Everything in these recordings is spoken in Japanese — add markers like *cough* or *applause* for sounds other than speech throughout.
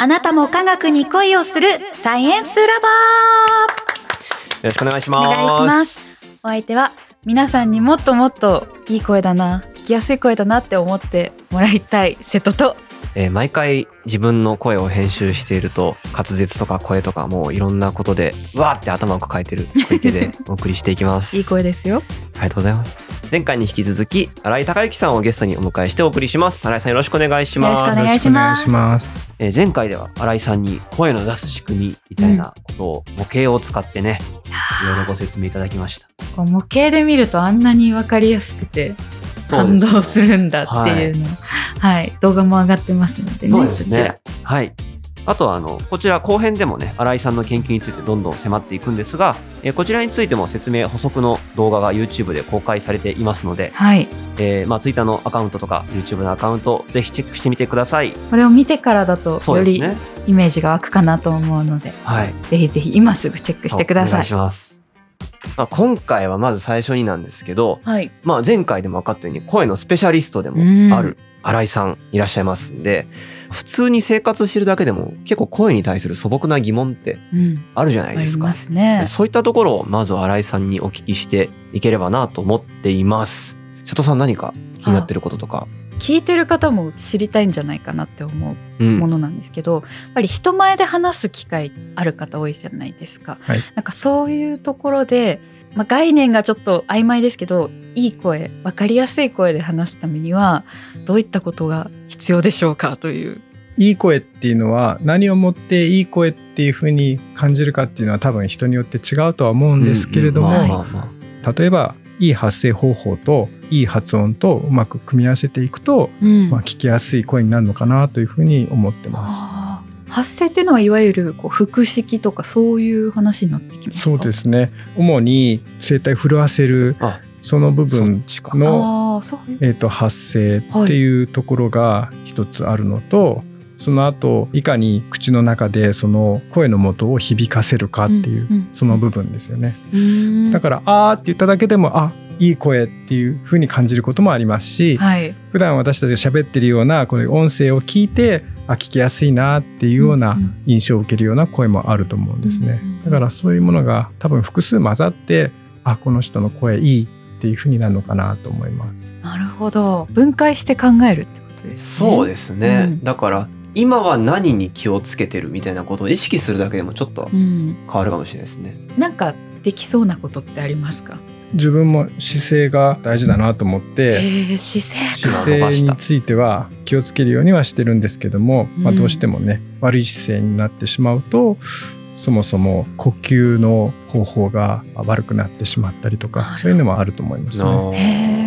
あなたも科学に恋をするサイエンスラバよろしくお願いしーます。お願いしますお相手は皆さんにもっともっといい声だな聞きやすい声だなって思ってもらいたい瀬戸とえー毎回自分の声を編集していると滑舌とか声とかもういろんなことでうわーって頭を抱えてる小池で *laughs* お送りしていきます。いい声ですよありがとうございます。前回に引き続き新井孝之さんをゲストにお迎えしてお送りします。新井さんよろしくお願いします。よろしくお願いします。えー前回では新井さんに声の出す仕組みみたいなことを模型を使ってね、いろいろご説明いただきました。模型で見るとあんなに分かりやすくて感動するんだっていうのはい、動画も上がってますのでねそうですそちらね。はい。あとはあのこちら後編でもね新井さんの研究についてどんどん迫っていくんですが、えーこちらについても説明補足の動画が YouTube で公開されていますので、はいえーまあ、Twitter のアカウントとか YouTube のアカウントぜひチェックしてみてください。これを見てからだとより。イメージが湧くかなと思うのではい。ぜひぜひ今すぐチェックしてくだお願さいいします。まあ、今回はまず最初になんですけど、はいまあ、前回でも分かったように声のスペシャリストでうんもある新井さんいらっしゃいますんで普通に生活してるだけでも結構声に対する素朴な疑問ってうんあるじゃなあいですか。りますねそういったところをまずは新井さんにお聞きしていければなと思っています。瀬戸さん何か気になってることとか。聞いてる方も知りたいんじゃないかなって思ううん。ものなんですけど、やっぱり人前で話す機会ある方多いじゃないですか、はい。なんかそういうところで、まあ、概念がちょっと曖昧ですけどいい声分かりやすい声で話すためにはどういったことが必要でしょうかという。いい声っていうのは何をもっていい声っていうふうに感じるかっていうのは多分人によって違うとは思うんですけれども、例えばいい発声方法といい発音とうまく組み合わせていくと、うん。まあ、聞きやすい声になるのかなというふうに思ってます。発声っていうのはいわゆるこう腹式とかそういう話になってきますか？そうですね。主に声帯震わせるあその部分。のえー、と発声っていうところが一つあるのと、その後いかに口の中でその声の元を響かせるかっていう、うんうんその部分ですよね。うんだから「あー」って言っただけでも「あいい声」っていう風に感じることもありますし、はい普段私たちが喋ってるようなこの音声を聞いてあ聞きやすいなっていうような印象を受けるような声もあると思うんですねうんうん。だからそういうものが多分複数混ざってあこの人の声いいっていう風になるのかなと思います。なるほど分解して考えるってことですねそうですね。うんだから今は何に気をつけてるみたいなことを意識するだけでもちょっとうん、変わるかもしれないですね。なんかできそうなことってありますか？自分も姿勢が大事だなと思って、えー、姿勢姿か勢については気をつけるようにはしてるんですけども、まあ、うんどうしてもね悪い姿勢になってしまうとそもそも呼吸の方法が悪くなってしまったりとかそういうのもあると思いますね。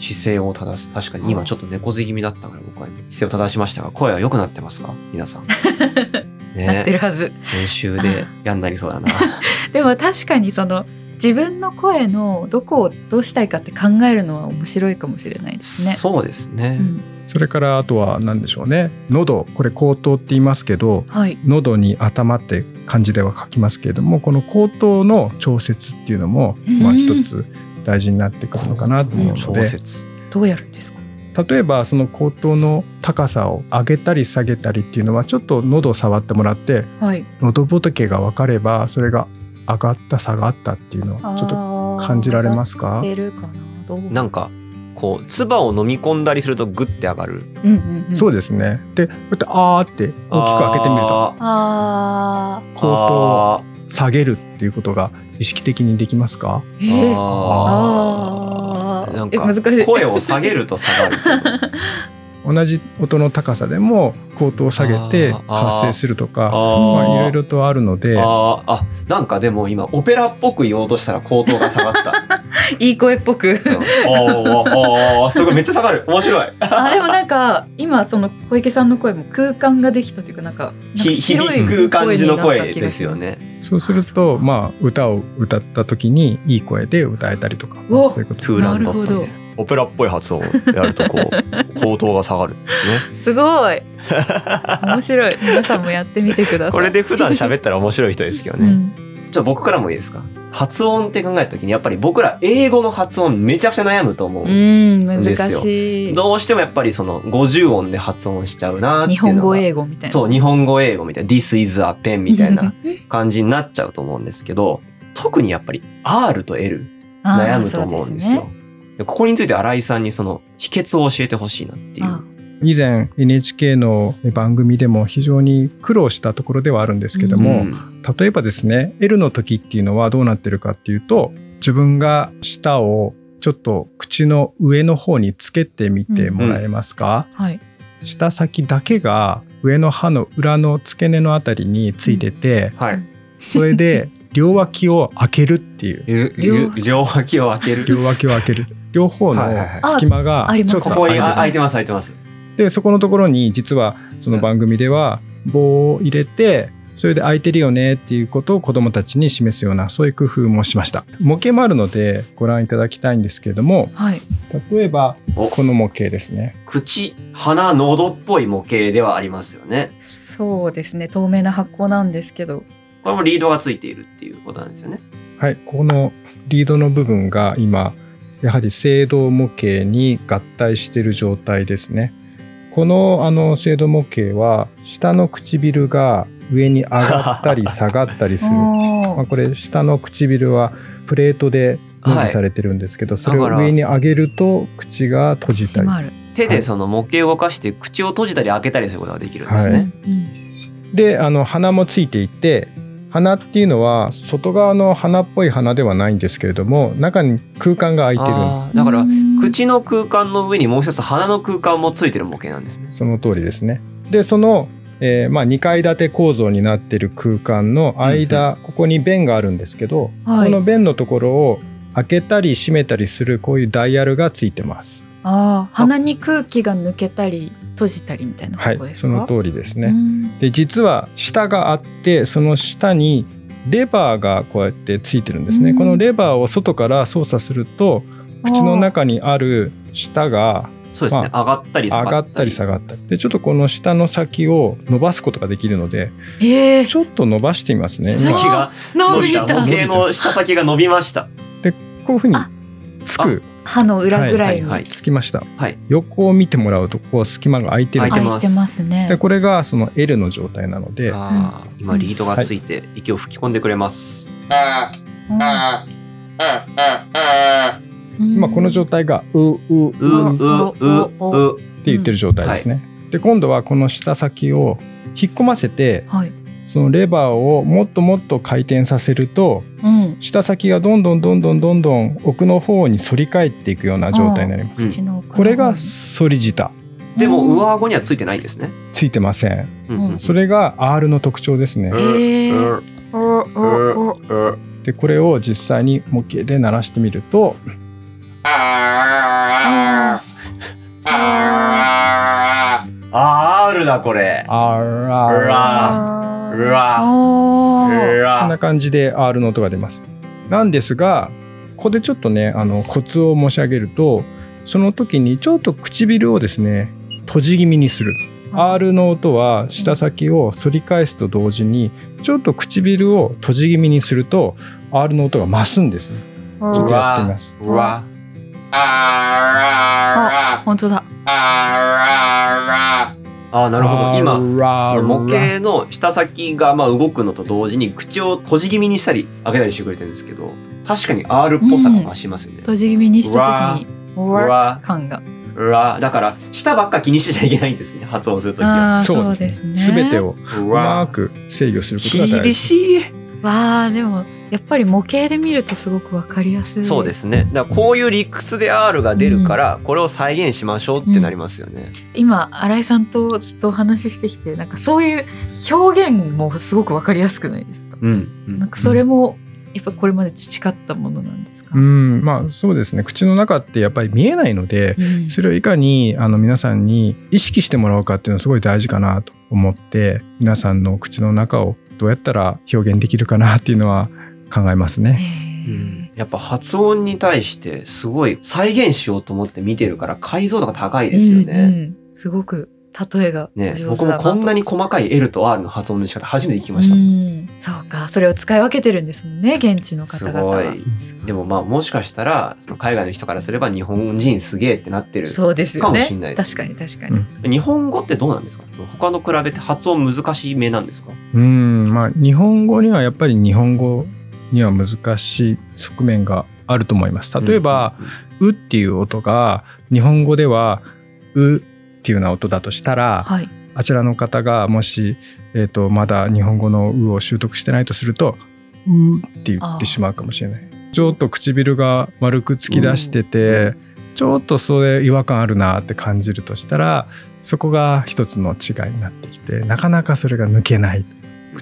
姿勢を正す。確かに今ちょっと猫背気味だったから僕は姿勢を正しましたが声は良くなってますか？皆さん。ー *laughs* なってるねはず練習で嫌になりそうだな。*laughs* でも確かにその自分の声のどこをどうしたいかって考えるのは面白いかもしれないですね。そうですね。うんそれからあとは何でしょうね喉これ口頭って言いますけどはい、喉に頭って漢字では書きますけれどもこの口頭の調節っていうのも、まあ、うん一つ大事になってくるのかなと思うの調で。節。どうやるんですか？例えばその口頭の高さを上げたり下げたりっていうのはちょっと喉を触ってもらってはい。喉仏が分かればそれが上がった下がったっていうのをちょっと感じられますか？出るかな？どう？なんかこう唾を飲み込んだりするとグッて上がる。うんうんうん、そうですね。でこうやって「あー」って大きく開けてみるとああ口頭を下げるっていうことが意識的にできますか？ーえー、ああー。なんかえ難しい。声を下げると下がる。*laughs* 同じ音の高さでも口頭を下げて発声するとかあまあ、いろいーろとあるので。あーあなんかでも今オペラっぽく言おうとしたら口頭が下がった。*laughs* いい声っぽく。うん、おーおーおーすごいめっちゃ下がる。面白い。あでもなんか今その小池さんの声も空間ができたというかなんかなんかひ広い響く感じの声ですよね。そうするとまあ歌を歌った時にいい声で歌えたりとかおそういうこと。トゥーランドットなるほみたいな。オペラっぽい発音をやるとこう *laughs* 口頭が下がるんですね。すごい。面白い。皆さんもやってみてください。これで普段喋ったら面白い人ですけどね。うん。ちょっと僕からもいいですか？発音って考えた時にやっぱり僕ら英語の発音めちゃくちゃ悩むと思う。うん難ですよ。しい。どうしてもやっぱりその50音で発音しちゃうなってい日うのが本語英語みたいな。そう日本語英語みたいな。This is a pen みたいな感じになっちゃうと思うんですけど特にやっぱり R と L 悩むと思うんですよ。でここについて新井さんにその秘訣を教えてほしいなっていあ。う。以前 NHK の番組でも非常に苦労したところではあるんですけども、うん。例えばですね L の時っていうのはどうなってるかっていうと自分が舌をちょっと口の上の方につけてみてもらえますか、はい。舌先だけが上の歯の裏の付け根のあたりについてて、はい。それで両脇を開けるっていう。両両脇を開ける。両脇を開ける両方の隙間があありますちょっとここに開いてます開いてます。でそこのところに実はその番組では棒を入れてそれで空いてるよねっていうことを子どもたちに示すようなそういう工夫もしました。模型もあるのでご覧いただきたいんですけれどもはい。例えばお。この模型ですね。口、鼻、喉っぽい模型ではありますよね。そうですね。透明な発酵なんですけど。これもリードがついているっていうことなんですよね。はい。このリードの部分が今やはり青銅模型に合体している状態ですね。このあの青銅模型は下の唇が上に上がったり *laughs* 下がったりする。まあ、あこれ下の唇はプレートで分離されてるんですけど、それを上に上げると口が閉じたり、手でその模型を動かして口を閉じたり開けたりすることができるんですはね。うんであの鼻もついていて鼻っていうのは外側の鼻っぽい鼻ではないんですけれども中に空間が空いてるだからうん口の空間の上にもう一つ鼻の空間もついてる模型なんですね。その通りですね。でその、えーまあ、2階建て構造になっている空間の間、ここに弁があるんですけど、はいこの弁のところを開けたり閉めたりするこういうダイヤルがついてます。あー鼻に空気が抜けたり閉じたりみたいなはいとこですか、その通りですね。うん。で実は下があってその下にレバーがこうやってついてるんですね、うん。このレバーを外から操作すると口の中にある舌がそうですね。上がったり下がったり。上がったり下がったり。でちょっとこの下の先を伸ばすことができるのでえー、ちょっと伸ばしてみますね。下先が伸びた。た模型の下先が伸びました。こういうふうにあつく歯の裏ぐらいに、つきました、はい、横を見てもらうとここは隙間が空いてる空いてますね。でこれがその L の状態なので。今リードがついて息を吹き込んでくれます、今この状態がううううううって言ってる状態ですね、で今度はこの舌先を引っ込ませて、はい、そのレバーをもっともっと回転させるとうん、下先がどんどんどんどんどんどん奥の方に反り返っていくような状態になります。これがに反り舌でもうん上顎にはついてないんですね。ついてません。うんうんそれが R の特徴ですね。でこれを実際に模型で鳴らしてみると R だこれ。R うわこんな感じで R の音が出ます。なんですがここでちょっとねあのコツを申し上げるとその時にちょっと唇をですね閉じ気味にする。R の音は舌先を反り返すと同時にちょっと唇を閉じ気味にすると R の音が増すんですね。ちょっとやってみます。うわあ本当だあーなるほど。今その模型型の下先がまあ動くのと同時に口を閉じ気味にしたり開けたりしてくれてるんですけど確かに R っぽさが増しますよね。閉じ気味にした時に。ううわわ感が。うわだから舌ばっか気にしてちゃいけないんですね発音するときは。そうですね。すべてをううまわく制御することが大厳事。しい。わあでもやっぱり模型で見るとすごくわかりやすい。そうですね。だからこういう理屈で R が出るから、これを再現しましょうってなりますよね。今新井さんとずっとお話ししてきてなんかそういう表現もすごくわかりやすくないですか、うん。うん。なんかそれもやっぱこれまで培ったものなんですか、うん、まあそうですね。口の中ってやっぱり見えないのでうん。それをいかにあの皆さんに意識してもらうかっていうのはすごい大事かなと思って皆さんの口の中をどうやったら表現できるかなっていうのは考えますね。うん。やっぱ発音に対してすごい再現しようと思って見てるから解像度が高いですよね。うんうんすごく例えがね上手だな僕もこんなにに細かい L と R の発音の仕方初めて聞きました。うん。そうか。それを使い分けてるんですもんね現地のす方々は。ごい。でもまあもしかしたらその海外の人からすれば日本人すげえってなってる。そうですよかもねしんないです確かに確かに、日本語ってどうなんですか？その他の比べて発音難しいめなんですか？うん。まあ日本語にはやっぱり日本語には難しい側面があると思います。例えば、うっていう音が日本語ではうっていうような音だとしたら、はいあちらの方がもし、えー、とまだ日本語の「う」を習得してないとすると「う」って言ってしまうかもしれない。ちょっと唇が丸く突き出してて、ちょっとそれ違和感あるなって感じるとしたらそこが一つの違いになってきてなかなかそれが抜けない。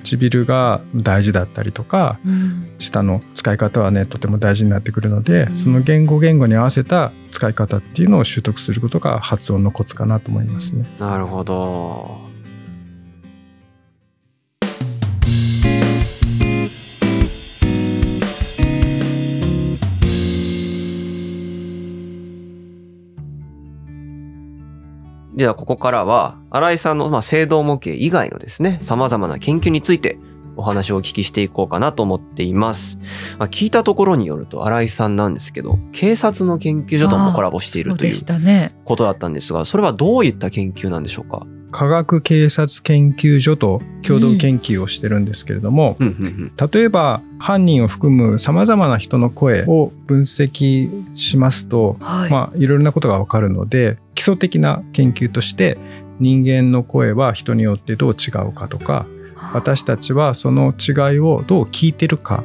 唇が大事だったりとかうん舌の使い方はねとても大事になってくるので、うんその言語言語に合わせた使い方っていうのを習得することが発音のコツかなと思いますね。なるほど。ではここからは新井さんのまあ制動模型以外のですね様々な研究についてお話をお聞きしていこうかなと思っています。まあ、聞いたところによると新井さんなんですけど警察の研究所ともコラボしているということだったんですがそれはどういった研究なんでしょうか？科学警察研究所と共同研究をしてるんですけれども、例えば犯人を含むさまざまな人の声を分析しますと、はい、まあいろいろなことがわかるので基礎的な研究として人間の声は人によってどう違うかとか私たちはその違いをどう聞いてるか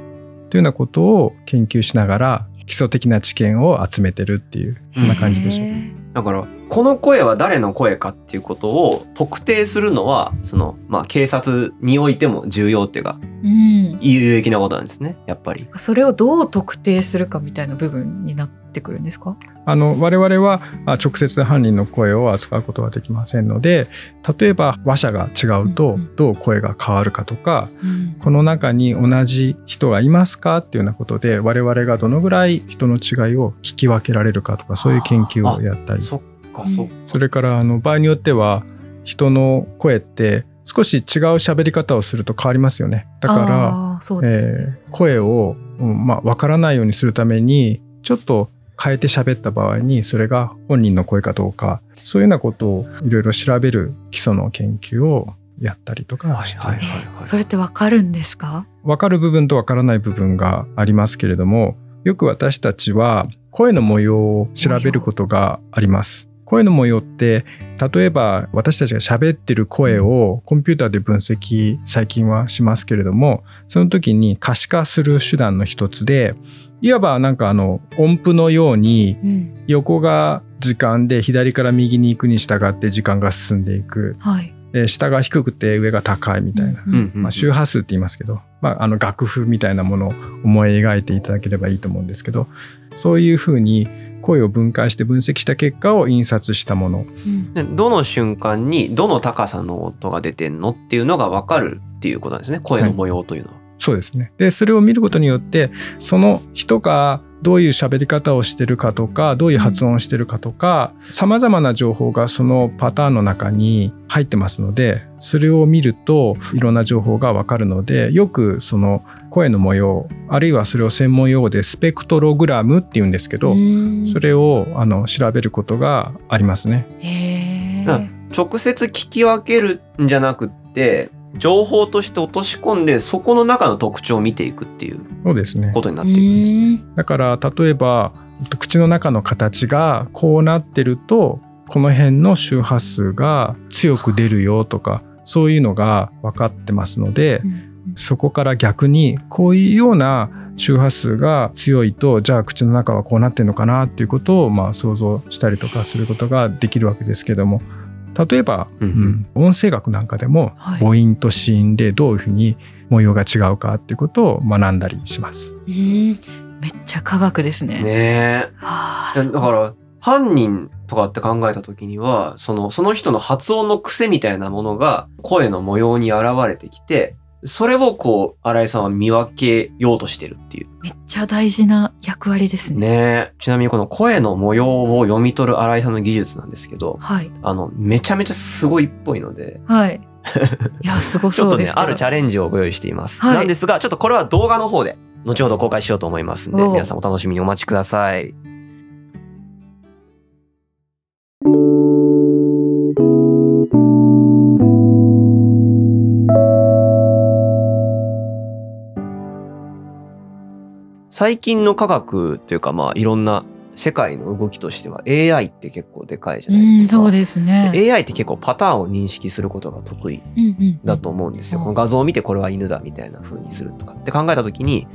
というようなことを研究しながら基礎的な知見を集めてるっていうこん。な感じでしょう。だからこの声は誰の声かっていうことを特定するのはそのまあ警察においても重要っていうかうん。有益なことなんですねやっぱり。それをどう特定するかみたいな部分になってくるんですか？あの我々はあ直接犯人の声を扱うことはできませんので例えば話者が違うとどう声が変わるかとかうん。この中に同じ人がいますかっていうようなことで我々がどのぐらい人の違いを聞き分けられるかとかそういう研究をやったり。そっかそっか。それからあの場合によっては人の声って少し違う喋り方をすると変わりますよね。だからね、えー声を、うんまあ、分からないようにするためにちょっと変えて喋った場合にそれが本人の声かどうかそういうようなことをいろいろ調べる基礎の研究をやったりとかして、はいはいえそれってわかるんですか？分かる部分と分からない部分がありますけれどもよく私たちは声の模様を調べることがあります。声の模様って例えば私たちが喋ってる声をコンピューターで分析最近はしますけれどもその時に可視化する手段の一つでいわばなんかあの音符のようにうん。横が時間で左から右に行くに従って時間が進んでいく。はい。で下が低くて上が高いみたいな。うんうんうんまあ、周波数って言いますけど、まあ、あの楽譜みたいなものを思い描いていただければいいと思うんですけどそういうふうに声を分解して分析した結果を印刷したもの。うん。でどの瞬間にどの高さの音が出てんのっていうのが分かるっていうことなんですね。声の模様というのは。そうですね。でそれを見ることによってその人がどういう喋り方をしてるかとかどういう発音をしてるかとかさまざまな情報がそのパターンの中に入ってますのでそれを見るといろんな情報がわかるのでよくその声の模様あるいはそれを専門用語でスペクトログラムっていうんですけど、うん。それをあの調べることがありますね。直接聞き分けるんじゃなくって情報として落とし込んでそこの中の特徴を見ていくっていうそうですね。ことになっていくんですね。うんだから例えば口の中の形がこうなってるとこの辺の周波数が強く出るよとかそういうのが分かってますのでそこから逆にこういうような周波数が強いとじゃあ口の中はこうなってるのかなっていうことをまあ想像したりとかすることができるわけですけども例えば、うんうん音声学なんかでもはい母音と子音でどういうふうに模様が違うかっていうことを学んだりします。うんめっちゃ科学ですね。ねだから犯人とかって考えた時にはそのその人の発音の癖みたいなものが声の模様に現れてきてそれをこう、新井さんは見分けようとしてるっていう。めっちゃ大事な役割ですね。ねえ。ちなみにこの声の模様を読み取る新井さんの技術なんですけど、はい。あの、めちゃめちゃすごいっぽいので、はい。*laughs* いや、すごちょっとね。あるチャレンジをご用意しています。はいなんですが、ちょっとこれは動画の方で、後ほど公開しようと思いますんで、皆さんお楽しみにお待ちください。最近の科学というか、まあ、いろんな世界の動きとしては AI って結構でかいじゃうん、ないですか。そうですね。AI って結構パターンを認識することが得意うんうんだと思うんですよ。うんこの画像を見てこれは犬だみたいな風にするとかって考えた時に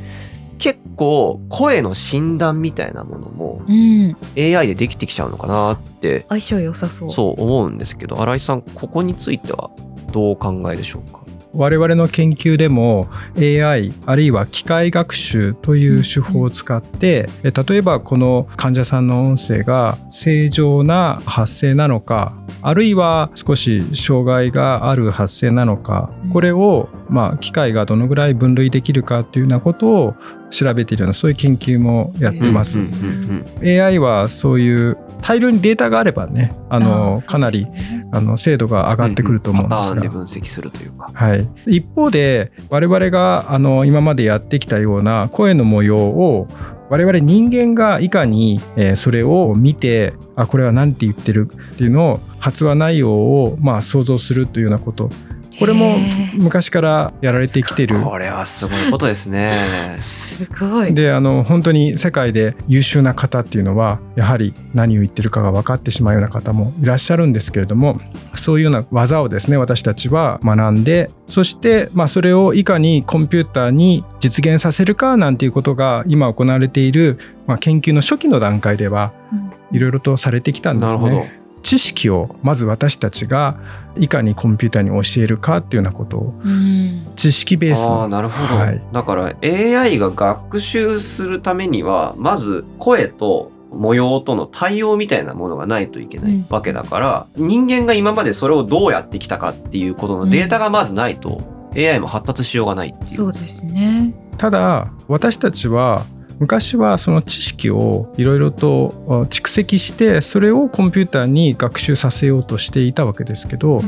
結構声の診断みたいなものもうん。AI でできてきちゃうのかなって相性良さそう。そう思うんですけど新井さんここについてはどうお考えでしょうか？我々の研究でも AI あるいは機械学習という手法を使って、え例えばこの患者さんの音声が正常な発声なのかあるいは少し障害がある発声なのかうんこれをまあ機械がどのぐらい分類できるかっていうようなことを調べているようなそういう研究もやってます。うんうんうん AI はそういう大量にデータがあればねあのーかなりあの精度が上がってくると思うんですが。パターンで分析するというか。はい、一方で我々があの今までやってきたような声の模様を我々人間がいかに、えーそれを見てあこれは何て言ってるっていうのを発話内容をまあ想像するというようなことこれも昔からやられてきてる。これはすごいことですね。すごい。であの本当に世界で優秀な方っていうのはやはり何を言ってるかが分かってしまうような方もいらっしゃるんですけれどもそういうような技をですね私たちは学んでそして、まあ、それをいかにコンピューターに実現させるかなんていうことが今行われている、まあ、研究の初期の段階ではうんいろいろとされてきたんですなるほど。ね。知識をまず私たちがいかにコンピューターに教えるかっていうようなことをうん。知識ベースあなるほど、はいだから AI が学習するためにはまず声と模様との対応みたいなものがないといけないうんわけだから、人間が今までそれをどうやってきたかっていうことのデータがまずないと、AI も発達しようがないっていう。そうですね。ただ私たちは昔はその知識をいろいろとあ蓄積してそれをコンピューターに学習させようとしていたわけですけど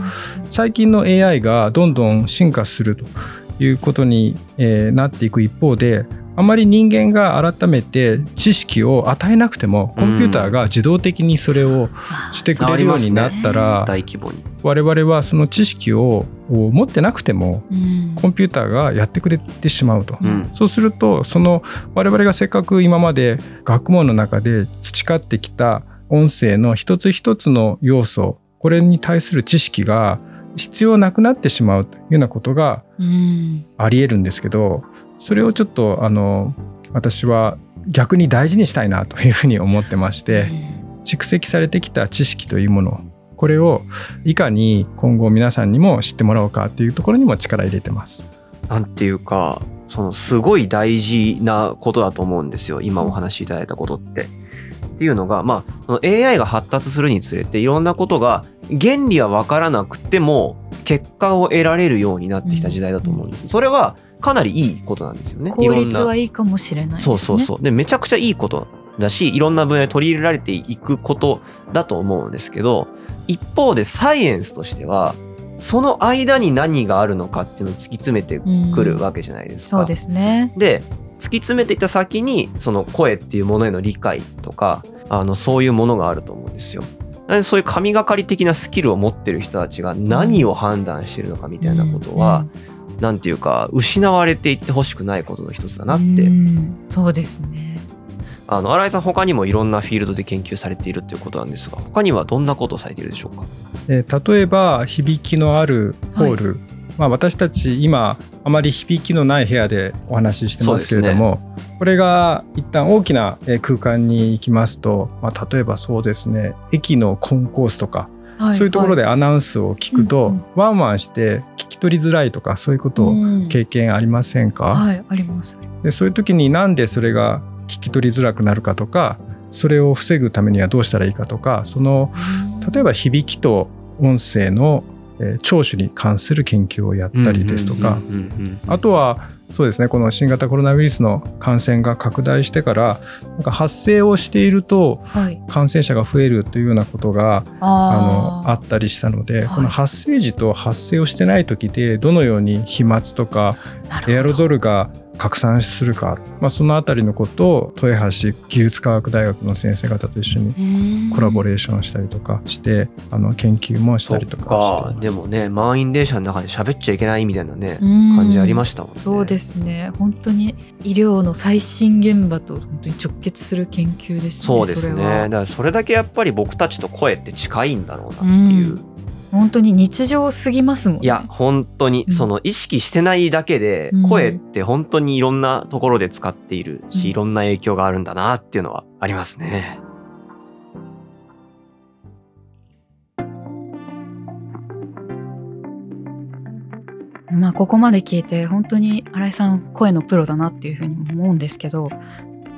最近の AI がどんどん進化するということに、えーなっていく一方であまり人間が改めて知識を与えなくてもコンピューターが自動的にそれをしてくれるようになったら、大規模に。我々はその知識をを持ってなくてもうんコンピューターがやってくれてしまうと。うんそうするとその我々がせっかく今まで学問の中で培ってきた音声の一つ一つの要素これに対する知識が必要なくなってしまうというようなことがうん。ありえるんですけどそれをちょっとあの私は逆に大事にしたいなというふうに思ってまして蓄積されてきた知識というものこれをいかに今後皆さんにも知ってもらおうかというところにも力入れてます。なんていうか、そのすごい大事なことだと思うんですよ。今お話しいただいたことって。っていうのが、まあ、その AI が発達するにつれていろんなことが原理は分からなくても結果を得られるようになってきた時代だと思うんです。それはかなりいいことなんですよね。効率はいいかもしれないね。そうそうそう。で、めちゃくちゃいいことだし、いろんな分野に取り入れられていくことだと思うんですけど、一方でサイエンスとしては、その間に何があるのかっていうのを突き詰めてうんくるわけじゃないですか。そうですね。で突き詰めていった先にその声っていうものへの理解とかあのそういうものがあると思うんですよ。なのでそういう神がかり的なスキルを持ってる人たちが何を判断してるのかみたいなことは、なんていうか失われていってほしくないことの一つだなって、うん。そうですね。あの新井さん他にもいろんなフィールドで研究されているっていうことなんですが他にはどんなことをされているでしょうか？えー例えば響きのあるホール、まあ、私たち今あまり響きのない部屋でお話ししてますけれども、これが一旦大きなえー空間に行きますと、まあ、例えばそうですね駅のコンコースとか、はそういうところででアナウンスを聞くと、うんうん。ワンワンして聞き取りづらいとかそういうことを経験ありませんか、はいあります。でそういう時になんでそれが聞き取りづらくなるかとかそれを防ぐためにはどうしたらいいかとかその例えば響きと音声のえー聴取に関する研究をやったりですとか、うんうんうんうん。あとはそうですね。この新型コロナウイルスの感染が拡大してからなんか発生をしているとはい。感染者が増えるというようなことがああのあったりしたので、はい。この発生時と発生をしてない時でどのように飛沫とかエアロゾルが拡散するか、まあ、そのあたりのことを豊橋技術科学大学の先生方と一緒にコラボレーションしたりとかしてあの研究もしたりとかしてかます。でもね満員電車の中で喋っちゃいけないみたいなね感感じありましたもんね。そうですね。本当に医療の最新現場と本当に直結する研究ですねそうですね。それは。だからそれだけやっぱり僕たちと声って近いんだろうなっていう。本当に日常すぎますもんね。いや本当にうん。その意識してないだけでうん。声って本当にいろんなところで使っているうん。しいろんな影響があるんだなっていうのはありますね。まあここまで聞いて本当に新井さん声のプロだなっていうふうに思うんですけど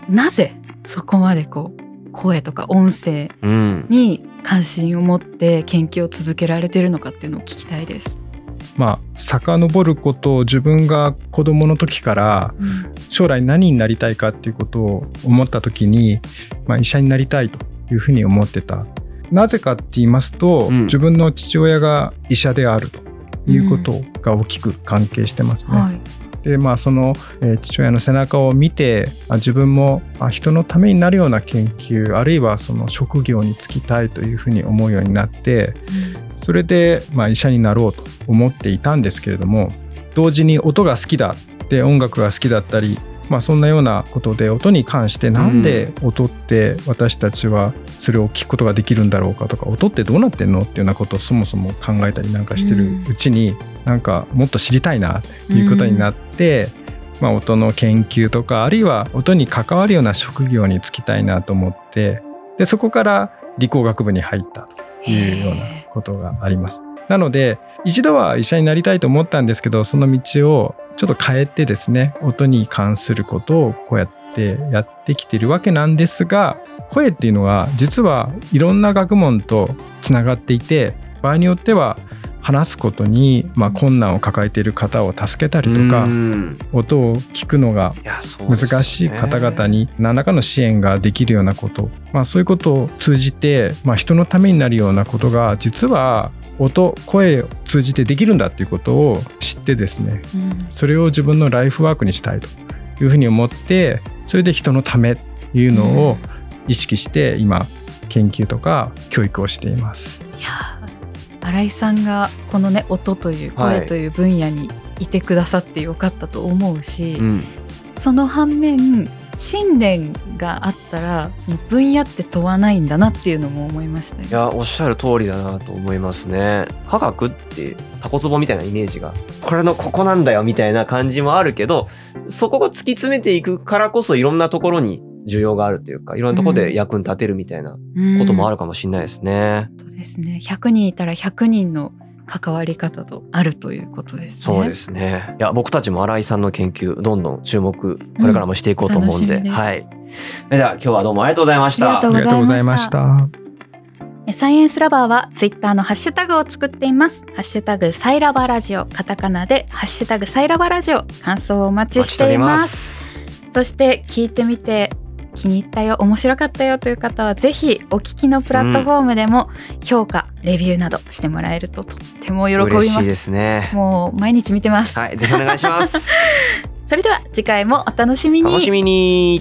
なぜそこまでこう声とか音声うん。に関心を持って研究を続けられてるのかっていうのを聞きたいです。まあ遡ることを自分が子どもの時から将来何になりたいかっていうことを思った時に、まあ、医者になりたいというふうに思ってた。なぜかって言いますと、うん自分の父親が医者であるということが大きく関係してますね。はい。でまあその、えー父親の背中を見てあ自分もあ人のためになるような研究あるいはその職業に就きたいというふうに思うようになってそれで、まあ、医者になろうと思っていたんですけれども同時に音が好きだで音楽が好きだったり、まあ、そんなようなことで音に関してなんで音って私たちはそれを聞くことができるんだろうかとか音ってどうなってんのっていうようなことをそもそも考えたりなんかしてるうちに、なんかもっと知りたいなということになって、まあ、音の研究とかあるいは音に関わるような職業に就きたいなと思ってでそこから理工学部に入ったというようなことがあります。なので一度は医者になりたいと思ったんですけどその道をちょっと変えてですね音に関することをこうやってやってきてるわけなんですが声っていうのは実はいろんな学問とつながっていて場合によっては話すことに、まあ、困難を抱えている方を助けたりとかうん。音を聞くのが難しい方々に何らかの支援ができるようなこと、まあ、そういうことを通じて、まあ、人のためになるようなことが実は音声を通じてできるんだっていうことを知ってですねうん。それを自分のライフワークにしたいというふうに思ってそれで人のためっていうのを意識して今研究とか教育をしています。いやー新井さんがこのね音というはい。声という分野にいてくださってよかったと思うし、うん。その反面信念があったらその分野って問わないんだなっていうのも思いましたよ。いやおっしゃる通りだなと思いますね。科学ってタコツボみたいなイメージがこれのここなんだよみたいな感じもあるけどそこを突き詰めていくからこそいろんなところに需要があるというかいろんなところで役に立てるみたいなこともある、るかもしれないですね、そうですね。100人いたら100人の関わり方とあるということですね。そうですね。いや僕たちも新井さんの研究どんどん注目これからもしていこうと思うんで、楽しみです。はい。では今日はどうもありがとうございました。ありがとうありがとうございました。えサイエンスラバーはツイッターのハッシュタグを作っています。ハッシュタグサイラバラジオ、カタカナでハッシュタグサイラバラジオ、感想をお待ちしています。そして聞いてみて気に入ったよ、面白かったよという方はぜひお聞きのプラットフォームでも評価、レビューなどしてもらえるととっても喜びます。嬉しいですねもう毎日見てます。はいぜひお願いします *laughs* それでは次回もお楽しみに。楽しみに